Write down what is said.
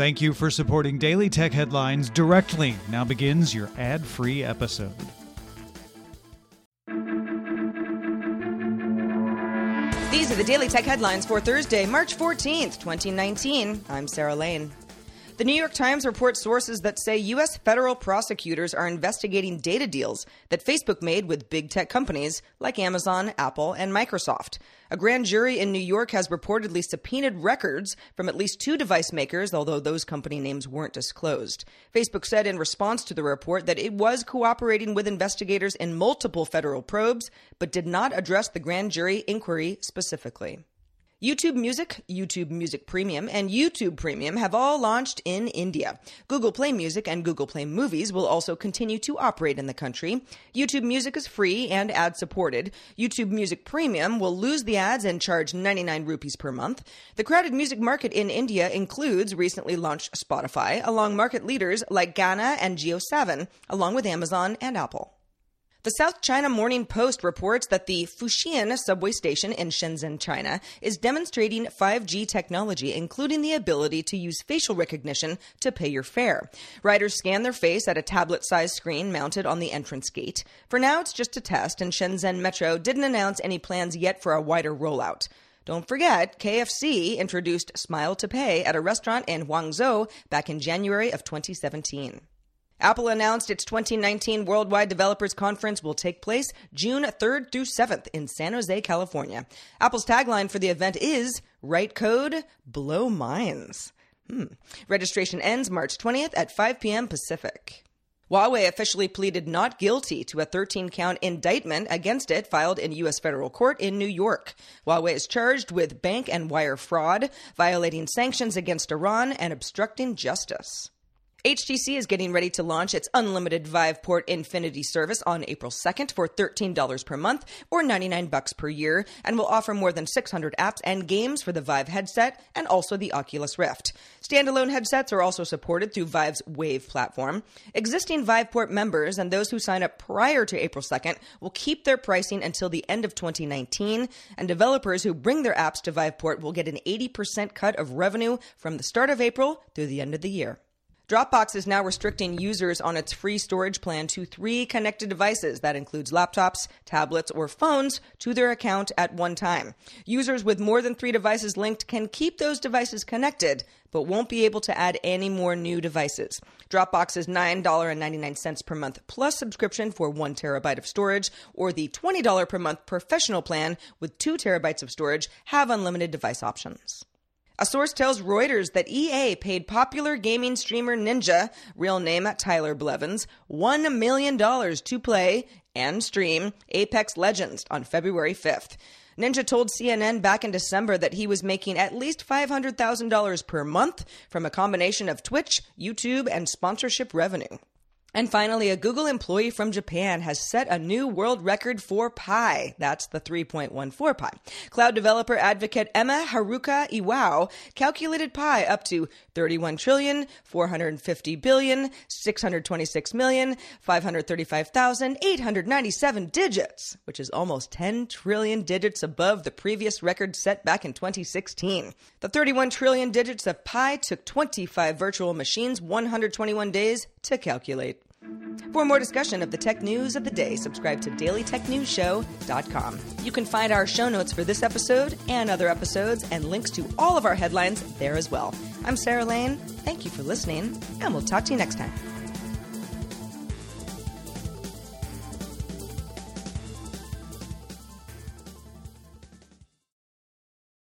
Thank you for supporting Daily Tech Headlines directly. Now begins your ad free episode. These are the Daily Tech Headlines for Thursday, March 14th, 2019. I'm Sarah Lane. The New York Times reports sources that say U.S. federal prosecutors are investigating data deals that Facebook made with big tech companies like Amazon, Apple, and Microsoft. A grand jury in New York has reportedly subpoenaed records from at least two device makers, although those company names weren't disclosed. Facebook said in response to the report that it was cooperating with investigators in multiple federal probes, but did not address the grand jury inquiry specifically. YouTube Music, YouTube Music Premium, and YouTube Premium have all launched in India. Google Play Music and Google Play Movies will also continue to operate in the country. YouTube Music is free and ad supported. YouTube Music Premium will lose the ads and charge 99 rupees per month. The crowded music market in India includes recently launched Spotify, along market leaders like Gaana and JioSaavn, along with Amazon and Apple. The South China Morning Post reports that the Futian subway station in Shenzhen, China, is demonstrating 5G technology, including the ability to use facial recognition to pay your fare. Riders scan their face at a tablet sized screen mounted on the entrance gate. For now, it's just a test, and Shenzhen Metro didn't announce any plans yet for a wider rollout. Don't forget, KFC introduced Smile to Pay at a restaurant in Guangzhou back in January of 2017. Apple announced its 2019 Worldwide Developers Conference will take place June 3rd through 7th in San Jose, California. Apple's tagline for the event is Write Code, Blow Minds. Hmm. Registration ends March 20th at 5 p.m. Pacific. Huawei officially pleaded not guilty to a 13 count indictment against it filed in U.S. federal court in New York. Huawei is charged with bank and wire fraud, violating sanctions against Iran, and obstructing justice. HTC is getting ready to launch its unlimited Viveport Infinity service on April 2nd for $13 per month or 99 bucks per year and will offer more than 600 apps and games for the Vive headset and also the Oculus Rift. Standalone headsets are also supported through Vive's Wave platform. Existing Viveport members and those who sign up prior to April 2nd will keep their pricing until the end of 2019, and developers who bring their apps to Viveport will get an 80% cut of revenue from the start of April through the end of the year. Dropbox is now restricting users on its free storage plan to three connected devices that includes laptops, tablets, or phones to their account at one time. Users with more than three devices linked can keep those devices connected, but won't be able to add any more new devices. Dropbox is $9.99 per month plus subscription for one terabyte of storage, or the $20 per month professional plan with two terabytes of storage have unlimited device options. A source tells Reuters that EA paid popular gaming streamer Ninja, real name Tyler Blevins, $1 million to play and stream Apex Legends on February 5th. Ninja told CNN back in December that he was making at least $500,000 per month from a combination of Twitch, YouTube, and sponsorship revenue. And finally, a Google employee from Japan has set a new world record for pi. That's the 3.14 pi. Cloud developer advocate Emma Haruka Iwao calculated pi up to 31 trillion, 450 billion, 626 million, 535,897 digits, which is almost 10 trillion digits above the previous record set back in 2016. The 31 trillion digits of pi took 25 virtual machines 121 days to calculate. For more discussion of the tech news of the day, subscribe to dailytechnewsshow.com. You can find our show notes for this episode and other episodes and links to all of our headlines there as well. I'm Sarah Lane. Thank you for listening, and we'll talk to you next time.